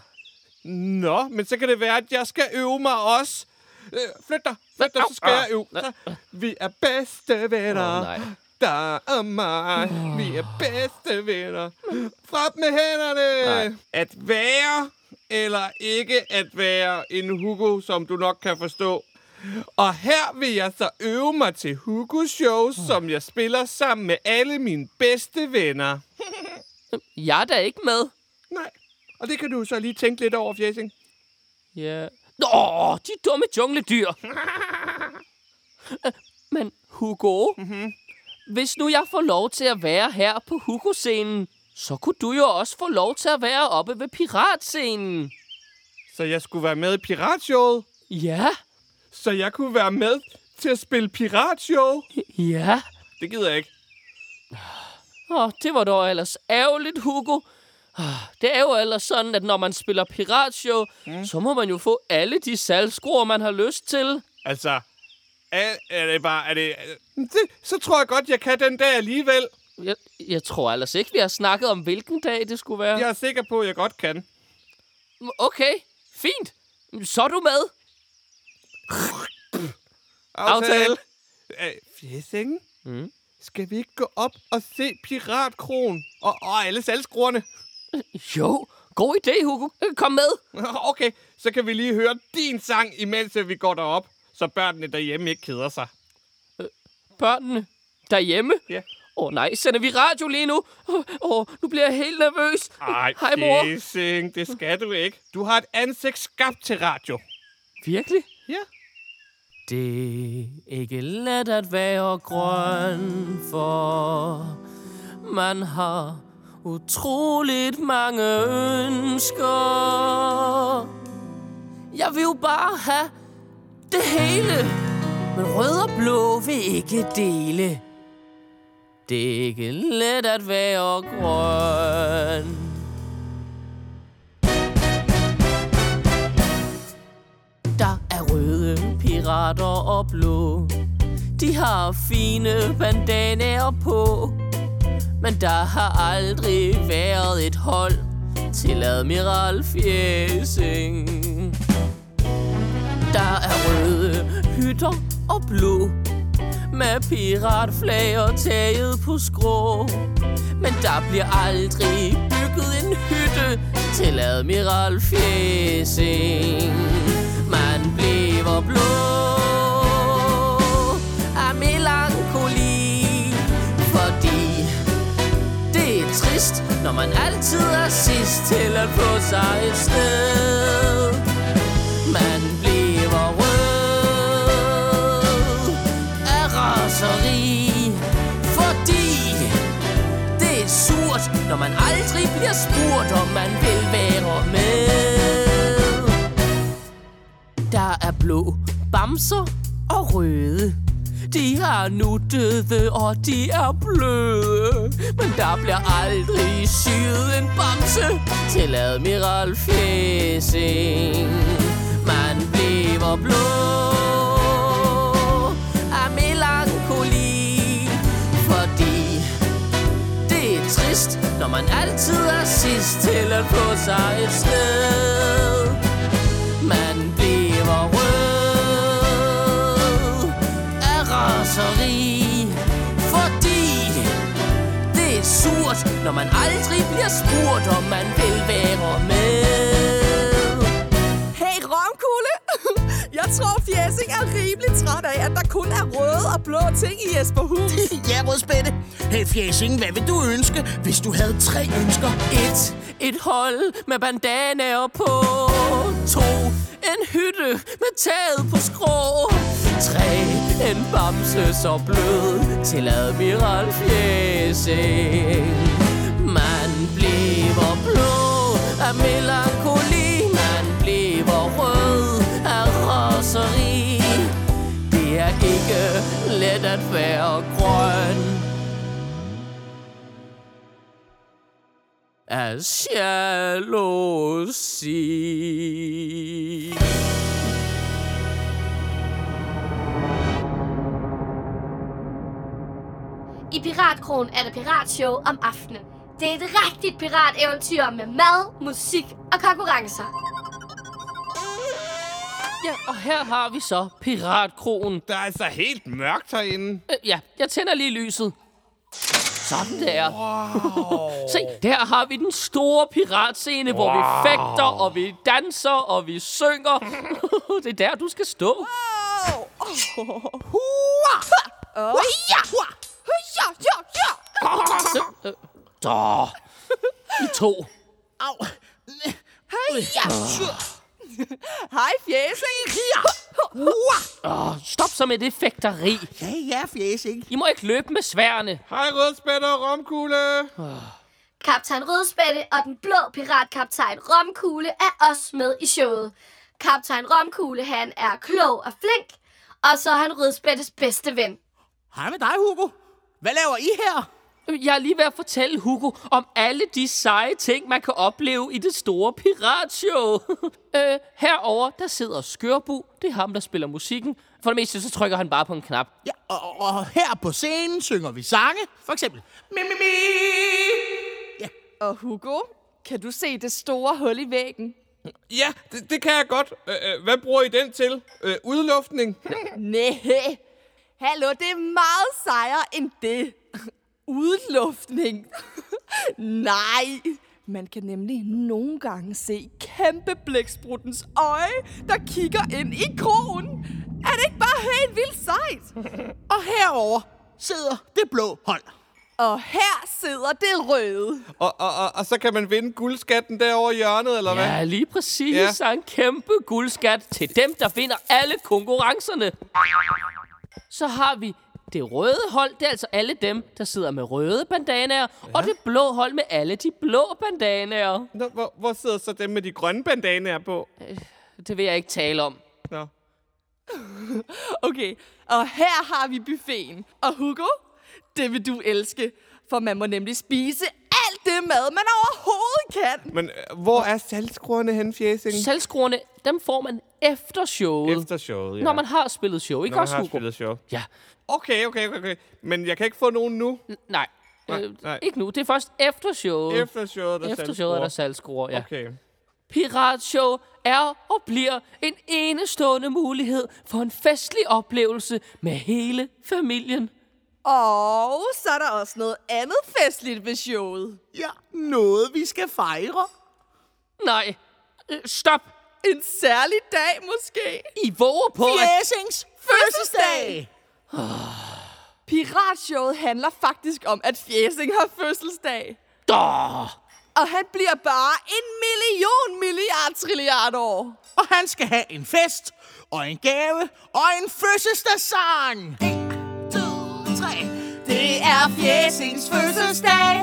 Nå, men så kan det være, at jeg skal øve mig også. Øh, flyt dig, flyt dig, så skal jeg øve. Så, vi er bedste venner. Åh, nej. Der er mig. Vi er bedste venner. Frem med hænderne. Nej. At være eller ikke at være en Hugo, som du nok kan forstå. Og her vil jeg så øve mig til Hugo-shows, som jeg spiller sammen med alle mine bedste venner. Jeg er da ikke med. Nej, og det kan du så lige tænke lidt over, Fjesing. Ja. Åh, de dumme jungledyr. Men Hugo, mm-hmm. hvis nu jeg får lov til at være her på Hugo-scenen, så kunne du jo også få lov til at være oppe ved piratscenen. Så jeg skulle være med i piratshowet? Ja. Så jeg kunne være med til at spille piratshow? Ja. Det gider jeg ikke. Åh, det var dog ellers ærgerligt, Hugo. Det er jo ellers sådan, at når man spiller piratshow, mm. så må man jo få alle de salgskruer, man har lyst til. Altså, er, er det bare... Er det, det, så tror jeg godt, jeg kan den dag alligevel. Jeg, jeg tror ellers ikke, vi har snakket om, hvilken dag det skulle være. Jeg er sikker på, at jeg godt kan. Okay, fint. Så er du med. Aftale. Øh, Fjesing, Mm. skal vi ikke gå op og se Piratkron? Og, og alle salgskruerne? Jo, god idé, Hugo. Kom med. Okay, så kan vi lige høre din sang, imens vi går derop, så børnene derhjemme ikke keder sig. Børnene derhjemme? Ja. Åh oh, nej, sender vi radio lige nu? Åh, oh, nu bliver jeg helt nervøs. Ej, Hej, mor. Fjesing, det skal du ikke. Du har et ansigt skabt til radio. Virkelig? Ja. Det er ikke let at være grøn, for man har utroligt mange ønsker. Jeg vil jo bare have det hele, men rød og blå vil ikke dele. Det er ikke let at være grøn. Der er røde pirater og blå. De har fine bandanaer på. Men der har aldrig været et hold til Admiral Fjæsing. Der er røde hytter og blå Med piratflag og taget på skrå. Men der bliver aldrig bygget en hytte Til Admiral Fjæsing Man bliver blå. Trist, når man altid er sidst til at få sig et sted. Man bliver rød af raseri, fordi det er surt, når man aldrig bliver spurgt, om man vil være med. Der er blå bamser og røde. De har nu døde, og de er bløde. Men der bliver aldrig syet en bamse til Admiral Fjæsing. Man bliver blå af melankoli, fordi det er trist, når man altid er sidst til at få sig et sted. Raseri, fordi det er surt, når man aldrig bliver spurgt, om man vil være med. Hey, romkugle! Jeg tror, Fjæsing er rimelig træt af, at der kun er røde og blå ting i Jesperhus. ja, Rødspætte. Hey, Fjæsing, hvad vil du ønske, hvis du havde tre ønsker? Et, et hold med bandanaer på. To, en hytte med taget på skrå. Tre, en bamse så blød til Admiral Fjæsing. Man bliver blå af melankoli. Man bliver rød af raseri. Det er ikke let at være grøn. Af jalousi. I Piratkronen er der piratshow om aftenen. Det er et rigtigt pirateventyr med mad, musik og konkurrencer. Ja, og her har vi så Piratkronen. Der er altså helt mørkt herinde. Øh, ja, jeg tænder lige lyset. Sådan der. Wow. Se, der har vi den store piratscene, wow. hvor vi fægter, og vi danser, og vi synger. det er der, du skal stå. Wow! Hua! Oh. Ja! Ja, ja, ja! Da. I to. Au. Hej, ja! Hej, Fjæsing! Ja! Oh, stop så med det fægteri. Ja, ja, Fjæsing. I må ikke løbe med sværene. Hej, rødspætte og romkugle. Kaptajn Rødspætte og den blå piratkaptajn Romkugle er også med i showet. Kaptajn Romkugle, han er klog og flink, og så er han Rødspættes bedste ven. Hej med dig, Hugo. Hvad laver I her? Jeg er lige ved at fortælle Hugo om alle de seje ting, man kan opleve i det store piratshow. øh, herover der sidder Skørbu. Det er ham, der spiller musikken. For det meste, så trykker han bare på en knap. Ja, og, og her på scenen synger vi sange. For eksempel. Mi, mi, mi. Ja. Og Hugo, kan du se det store hul i væggen? Ja, det, det kan jeg godt. Øh, hvad bruger I den til? Øh, udluftning? Nej. Hallo, det er meget sejere end det. Udluftning. Nej. Man kan nemlig nogle gange se kæmpe blækspruttens øje, der kigger ind i krogen. Er det ikke bare helt vildt sejt? Og herover sidder det blå hold. Og her sidder det røde. Og, og, og, og så kan man vinde guldskatten derovre i hjørnet, eller hvad? Ja, lige præcis. Ja. Ja. Så en kæmpe guldskat til dem, der vinder alle konkurrencerne. Så har vi det røde hold. Det er altså alle dem, der sidder med røde bandanaer. Ja. Og det blå hold med alle de blå bandanaer. Nå, hvor, hvor sidder så dem med de grønne bandanaer på? Det vil jeg ikke tale om. Nå. Okay, og her har vi buffeten. Og Hugo, det vil du elske. For man må nemlig spise det mad, man overhovedet kan. Men øh, hvor er saltskruerne hen, Fjæsing? Salgskruerne, dem får man efter showet. Efter showet, ja. Når man har spillet show, ikke Når man også, har Hugo? spillet show. Ja. Okay, okay, okay, okay. Men jeg kan ikke få nogen nu. Nej, Nej, øh, nej. ikke nu. Det er først efter showet. Efter showet, der er Efter showet er der salgskruer, ja. Okay. Piratshow er og bliver en enestående mulighed for en festlig oplevelse med hele familien. Og så er der også noget andet festligt ved showet. Ja, noget vi skal fejre. Nej, øh, stop. En særlig dag måske. I våger på, at... Fjæsings fødselsdag! Piratshowet handler faktisk om, at Fjæsing har fødselsdag. Åh, Og han bliver bare en million milliard trilliard år. Og han skal have en fest, og en gave, og en fødselsdagssang. 1, 2, 3. Det er Fjæsings fødselsdag.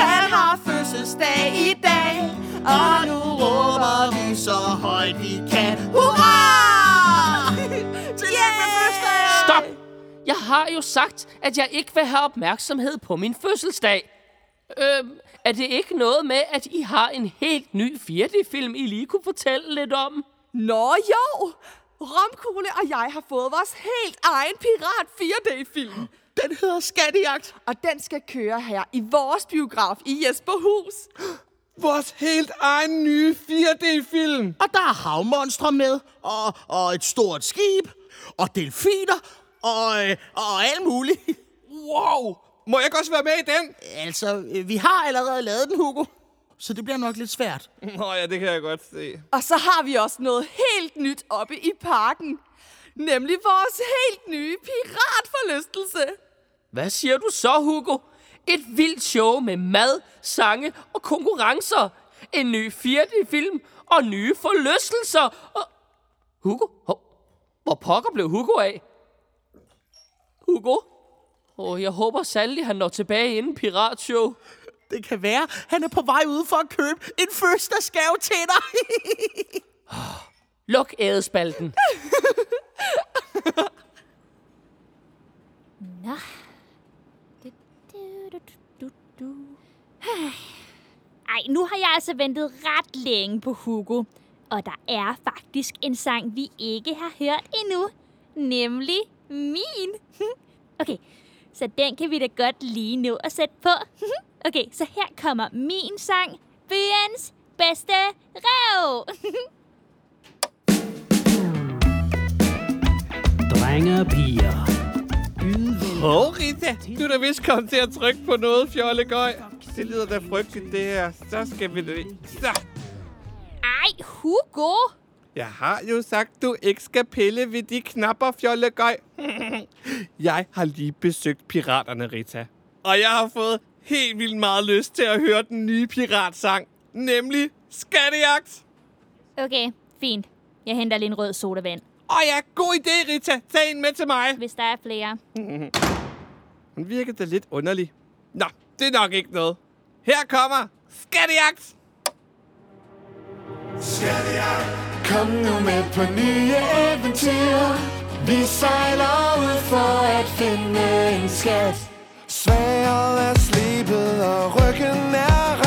Han har fødselsdag i dag. Og nu råber vi så højt vi kan. Hurra! Fødselsdagen! stop. Jeg har jo sagt, at jeg ikke vil have opmærksomhed på min fødselsdag. Øhm, er det ikke noget med, at I har en helt ny 4D-film, I lige kunne fortælle lidt om? Nå jo! Romkugle og jeg har fået vores helt egen Pirat 4D-film. Den hedder Skattejagt. Og den skal køre her i vores biograf i Jesperhus. Vores helt egen nye 4D-film. Og der er havmonstre med, og, og et stort skib, og delfiner, og, og alt muligt. Wow! Må jeg også være med i den? Altså, øh, vi har allerede lavet den, Hugo. Så det bliver nok lidt svært. Nå ja, det kan jeg godt se. Og så har vi også noget helt nyt oppe i parken. Nemlig vores helt nye piratforlystelse. Hvad siger du så, Hugo? Et vildt show med mad, sange og konkurrencer. En ny 4D-film og nye forlystelser. Og... Hugo? Hov. Hvor pokker blev Hugo af? Hugo? Åh, jeg håber sandelig, han når tilbage inden Piratshow. Det kan være, han er på vej ud for at købe en fødselsdagsgave til dig. Luk ædespalten. Nå. Du, du, du, du, du. Ej, nu har jeg altså ventet ret længe på Hugo. Og der er faktisk en sang, vi ikke har hørt endnu. Nemlig min. Okay, så den kan vi da godt lige nå at sætte på. Okay, så her kommer min sang. Byens bedste rev. Drenge og piger. Hov, Rita, du er da vist kommet til at trykke på noget, fjollegøj. Det lyder da frygteligt, det her. Så skal vi det. Så. Ej, Hugo. Jeg har jo sagt, du ikke skal pille ved de knapper, fjollegøj. jeg har lige besøgt piraterne, Rita. Og jeg har fået helt vildt meget lyst til at høre den nye piratsang. Nemlig Skattejagt. Okay, fint. Jeg henter lige en rød sodavand, Og ja, god idé, Rita. Tag en med til mig. hvis der er flere. Hun virker da lidt underlig. Nå, det er nok ikke noget. Her kommer Skattejagt. Kom nu med på nye eventyr Vi sejler ud for at finde en skat Sværet er slebet og ryggen er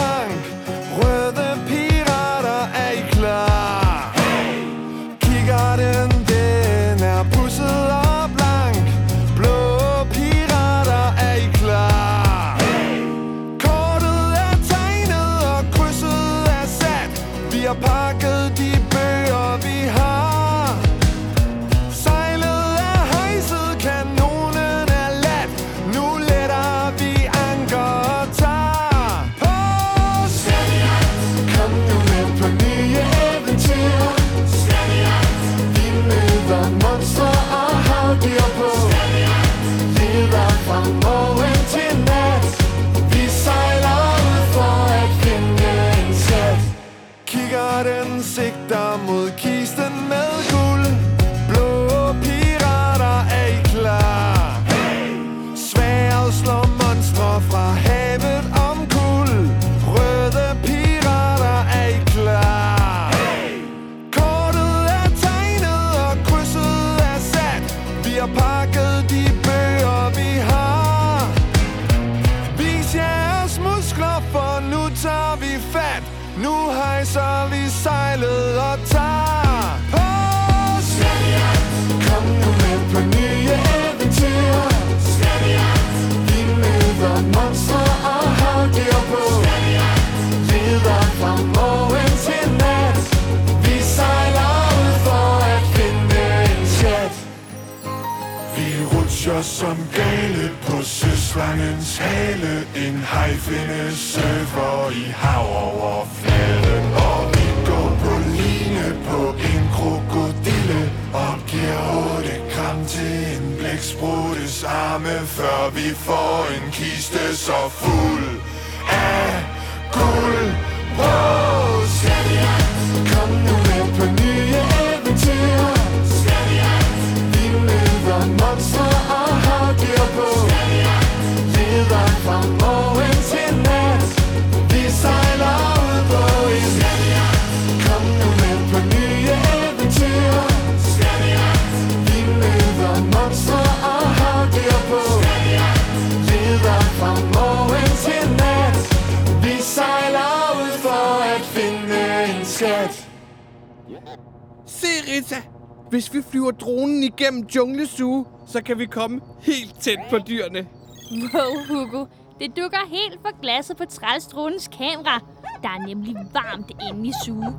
Se, Rita. Hvis vi flyver dronen igennem junglesue, så kan vi komme helt tæt på dyrene. Wow, Hugo. Det dukker helt for glasset på trælstrålens kamera. Der er nemlig varmt inde i suge.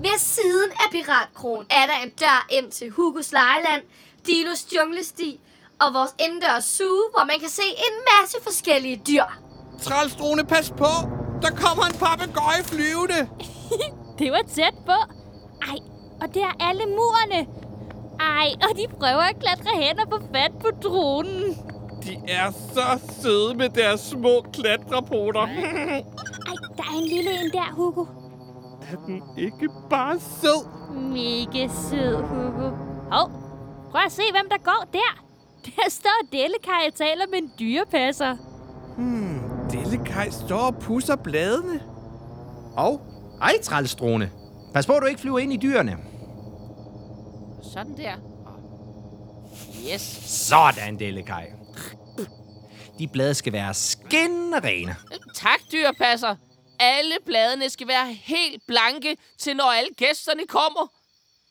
Ved siden af Piratkronen er der en dør ind til Hugos lejeland, Dinos junglesti og vores indendørs suge, hvor man kan se en masse forskellige dyr. Trælstrone, pas på! Der kommer en papegøje flyvende! Det var tæt på. Ej, og der er alle murene. Ej, og de prøver at klatre hen og få fat på dronen. De er så søde med deres små klatrepoter. Ej, der er en lille en der, Hugo. er den ikke bare sød? Mega sød, Hugo. Hov, prøv at se, hvem der går der. Der står Dellekaj og taler med en dyrepasser. Hmm, Dellekaj står og pusser bladene. Og, ej, trælstrone. Pas på, du ikke flyver ind i dyrene. Sådan der. Yes. Sådan, Delikaj. De blade skal være skinnerene. Tak, dyrepasser. Alle bladene skal være helt blanke, til når alle gæsterne kommer.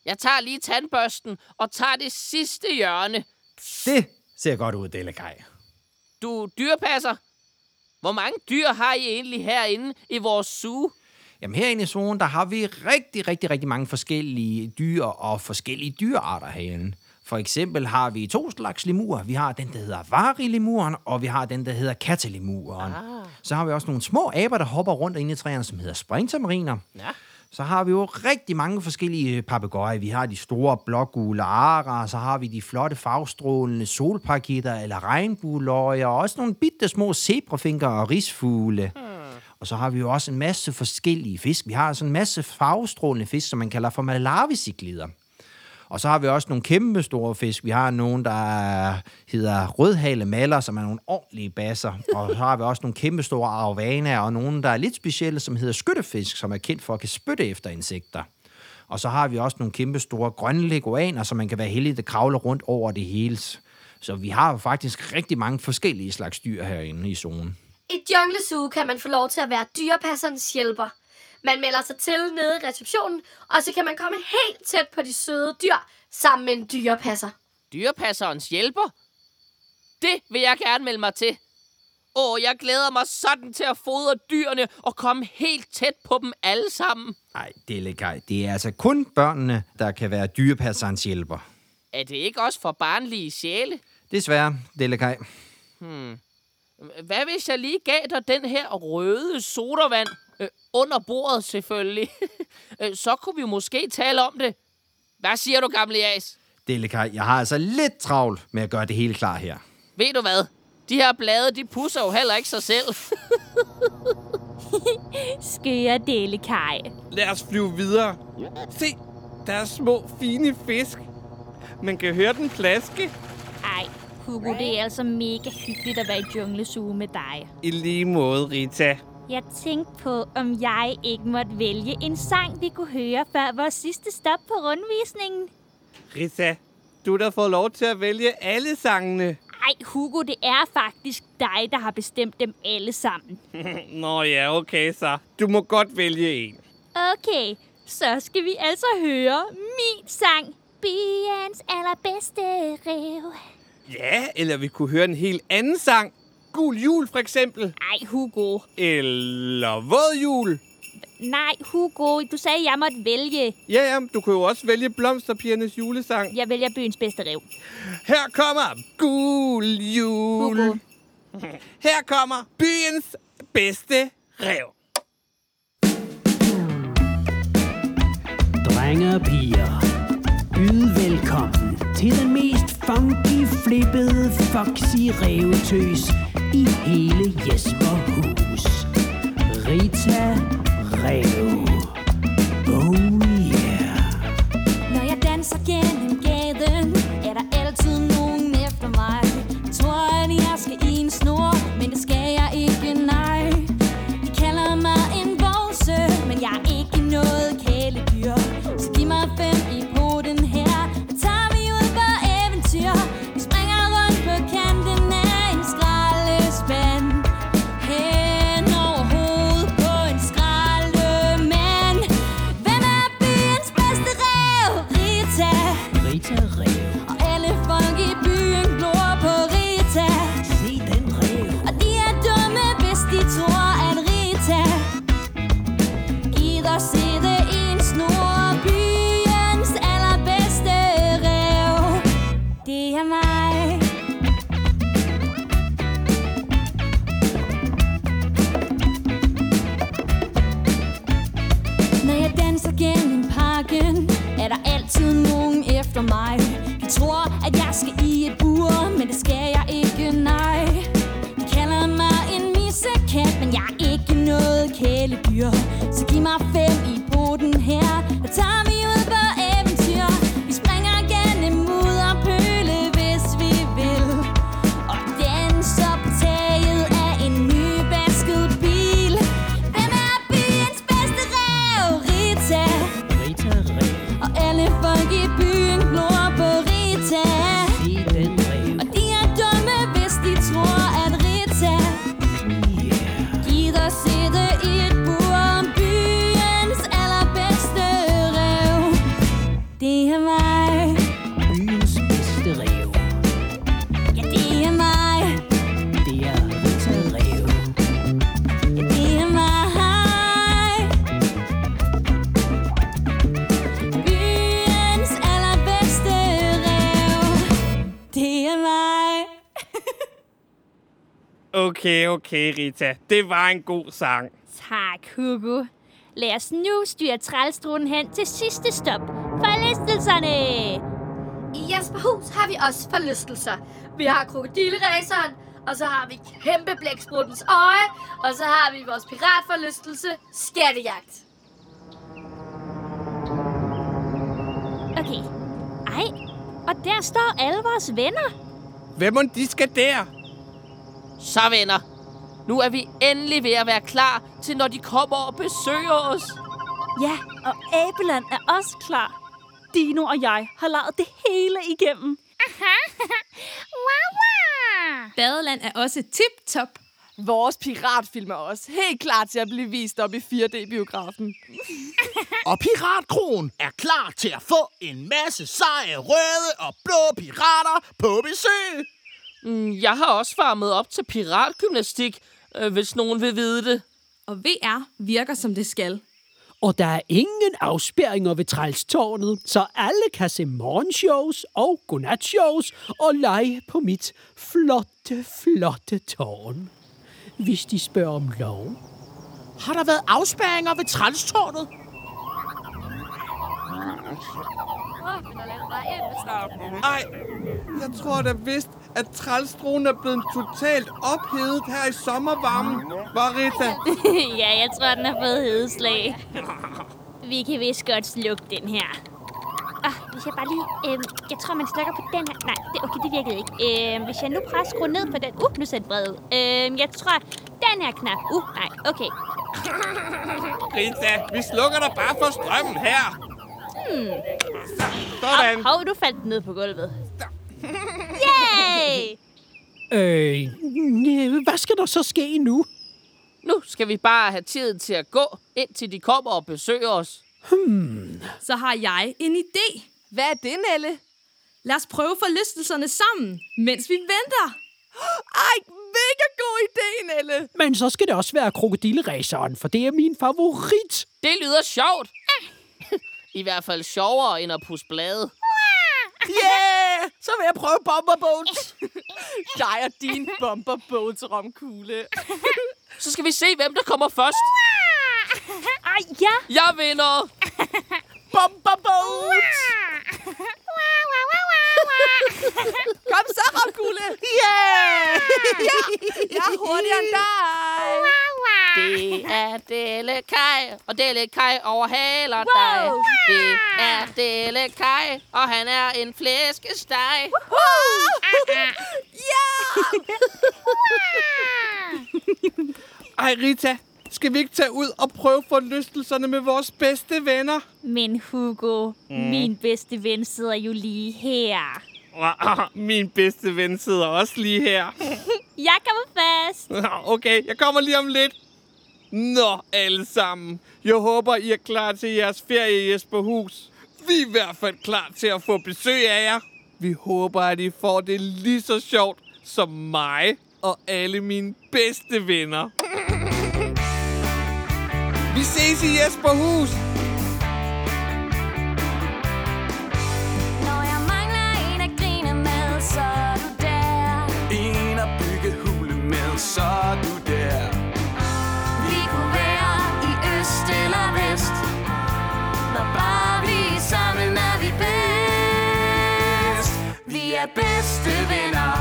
Jeg tager lige tandbørsten og tager det sidste hjørne. Det ser godt ud, Delikaj. Du dyrepasser. Hvor mange dyr har I egentlig herinde i vores zoo? Jamen herinde i zonen, der har vi rigtig, rigtig, rigtig mange forskellige dyr og forskellige dyrearter herinde. For eksempel har vi to slags lemurer. Vi har den, der hedder varilimuren, og vi har den, der hedder kattelemuren. Ah. Så har vi også nogle små aber, der hopper rundt inde i træerne, som hedder springtamariner. Ja. Så har vi jo rigtig mange forskellige papegøjer. Vi har de store blågule arer, så har vi de flotte farvestrålende solparkitter eller regnbueløjer, og også nogle bitte små zebrafinker og risfugle. Hmm. Og så har vi jo også en masse forskellige fisk. Vi har altså en masse farvestrålende fisk, som man kalder for malavisiklider. Og så har vi også nogle kæmpe store fisk. Vi har nogle, der hedder rødhale maler, som er nogle ordentlige basser. Og så har vi også nogle kæmpe store arvanaer, og nogle, der er lidt specielle, som hedder skyttefisk, som er kendt for at kan spytte efter insekter. Og så har vi også nogle kæmpe store grønne leguaner, som man kan være heldig, at kravle rundt over det hele. Så vi har faktisk rigtig mange forskellige slags dyr herinde i zonen. I Jungle Zoo kan man få lov til at være dyrepasserens hjælper. Man melder sig til nede i receptionen, og så kan man komme helt tæt på de søde dyr sammen med en dyrepasser. Dyrepasserens hjælper? Det vil jeg gerne melde mig til. Åh, jeg glæder mig sådan til at fodre dyrene og komme helt tæt på dem alle sammen. Nej, Delikaj, det er altså kun børnene, der kan være dyrepasserens hjælper. Er det ikke også for barnlige sjæle? Desværre, Delikaj. Hmm. Hvad hvis jeg lige gav dig den her røde sodavand? Øh, under bordet selvfølgelig. Øh, Så kunne vi måske tale om det. Hvad siger du, gamle Jas? Delikaj, jeg har altså lidt travlt med at gøre det hele klar her. Ved du hvad? De her blade, de pusser jo heller ikke sig selv. Skøre Dellekaj. Lad os flyve videre. Se, der er små, fine fisk. Man kan høre den plaske. Ej, Hugo, det er altså mega hyggeligt at være i junglesue med dig. I lige måde, Rita. Jeg tænkte på, om jeg ikke måtte vælge en sang, vi kunne høre før vores sidste stop på rundvisningen. Rita, du da fået lov til at vælge alle sangene. Ej, Hugo, det er faktisk dig, der har bestemt dem alle sammen. Nå ja, okay så. Du må godt vælge en. Okay, så skal vi altså høre min sang. Bians allerbedste rev. Ja, eller vi kunne høre en helt anden sang. Gul jul for eksempel. Ej, Hugo. Eller våd jul. Nej, Hugo, du sagde, at jeg måtte vælge. Ja, ja, du kan jo også vælge Blomsterpigernes julesang. Jeg vælger byens bedste rev. Her kommer Gul Jul. Hugo. Her kommer byens bedste rev. Drenge og piger, byd velkommen til den mest funky, flippede, foxy revetøs i hele Jesperhus. Rita Rev. Okay, Rita. Det var en god sang. Tak, Hugo. Lad os nu styre trælstruen hen til sidste stop. Forlystelserne! I Jesperhus har vi også forlystelser. Vi har krokodilleraceren, og så har vi kæmpe blækspruttens øje, og så har vi vores piratforlystelse, skattejagt. Okay. Ej, og der står alle vores venner. Hvem må de skal der? Så venner, nu er vi endelig ved at være klar til, når de kommer og besøger os. Ja, og Abeland er også klar. Dino og jeg har lejet det hele igennem. wow, wow. Badeland er også tip-top. Vores piratfilm er også helt klar til at blive vist op i 4D-biografen. Og Piratkronen er klar til at få en masse seje, røde og blå pirater på besøg. Mm, Jeg har også varmet op til piratgymnastik, øh, hvis nogen vil vide det. Og VR virker som det skal. Og der er ingen afspærringer ved trælstårnet, så alle kan se morgenshows og godnatshows og lege på mit flotte, flotte tårn. Hvis de spørger om lov. Har der været afspærringer ved trælstårnet? Ej, jeg tror da vist, at trælstruen er blevet totalt ophedet her i sommervarmen. Var Rita? ja, jeg tror, den har fået hedeslag. Vi kan vist godt slukke den her. Ah, hvis jeg bare lige... Øhm, jeg tror, man slukker på den her. Nej, det, okay, det virkede ikke. Øhm, hvis jeg nu prøver at skrue ned på den... Uh, nu ser det bred ud. Øhm, jeg tror, den her knap... Uh, nej, okay. Rita, vi slukker dig bare for strømmen her. Hmm. Sådan. Hov, hov, du faldt ned på gulvet. Yay! Øh, hvad skal der så ske nu? Nu skal vi bare have tid til at gå, indtil de kommer og besøger os. Hmm. Så har jeg en idé. Hvad er det, Nelle? Lad os prøve forlystelserne sammen, mens vi venter. Ej, mega god idé, Nelle. Men så skal det også være krokodilleraceren, for det er min favorit. Det lyder sjovt. I hvert fald sjovere end at pusse blade. Yeah! Så vil jeg prøve bomberboats. Dig og din bomberboats romkugle. Så skal vi se, hvem der kommer først. Ej, ja. Jeg vinder. Bomberboats! Kom så, romkugle. Yeah! ja, jeg er hurtigere end dig. Det er Delle Kai, og Delle Kai overhaler Wow. dig. Det er Delle Kai, og han er en flæskesteg. Ej, Rita, skal vi ikke tage ud og prøve forlystelserne med vores bedste venner? Men Hugo, mm. min bedste ven sidder jo lige her. Min bedste ven sidder også lige her. Jeg kommer fast. Okay, jeg kommer lige om lidt. Nå, alle sammen. Jeg håber, I er klar til jeres ferie i Jesperhus. Vi er i hvert fald klar til at få besøg af jer. Vi håber, at I får det lige så sjovt som mig og alle mine bedste venner. Vi ses i Jesperhus. Når jeg mangler en at grine med, så er du der. En at bygge hule med, så er du der. Er bedste venner.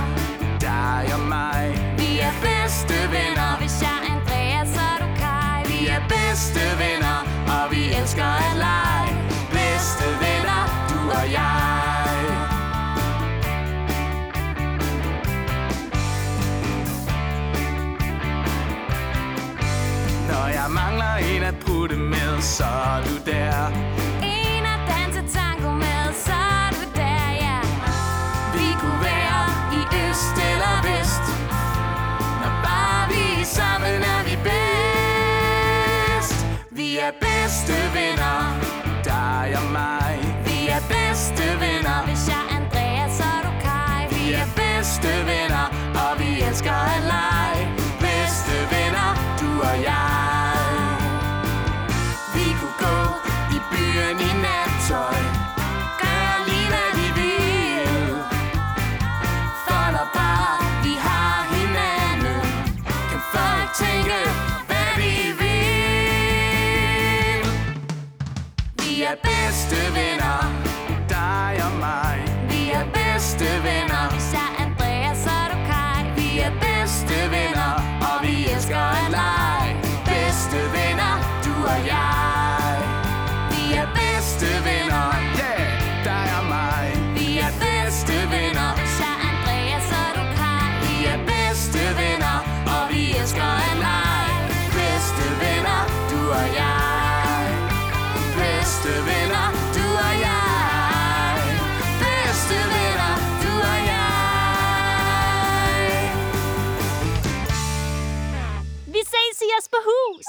Dig og mig. Vi er bedste venner. Hvis jeg er Andreas, så er du Kai. Vi er bedste venner, og vi elsker at lege. Bedste venner, du og jeg. Når jeg mangler en at putte med, så er du der. Bedste venner. Dig og mig. Vi er bedste venner. Hvis jeg er Andreas, så er du Kai. Vi er bedste venner, og vi elsker at lege. Bedste venner, du og jeg. Vi kunne gå i byen i nattøj. Jeg. Vi ses i Jesperhus.